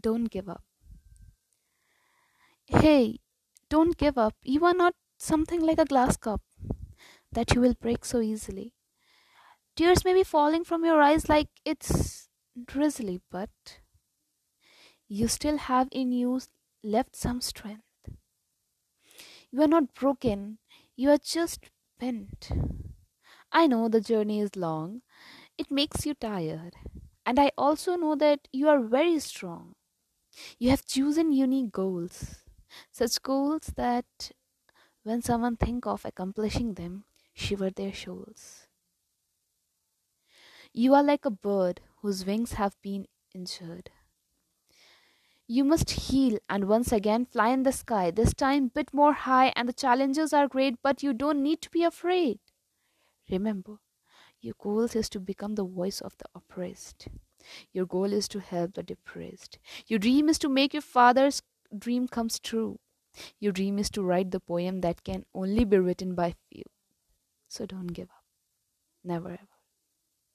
don't give up. Hey, don't give up. You are not something like a glass cup that you will break so easily. Tears may be falling from your eyes like it's drizzly, but you still have in you left some strength. You are not broken, you are just bent. I know the journey is long, it makes you tired, and I also know that you are very strong. You have chosen unique goals, such goals that when someone think of accomplishing them, shiver their souls. You are like a bird whose wings have been injured. You must heal and once again fly in the sky, this time bit more high, and the challenges are great, but you don't need to be afraid. Remember, your goal is to become the voice of the oppressed. Your goal is to help the depressed. Your dream is to make your father's dream comes true. Your dream is to write the poem that can only be written by few. So don't give up. Never ever.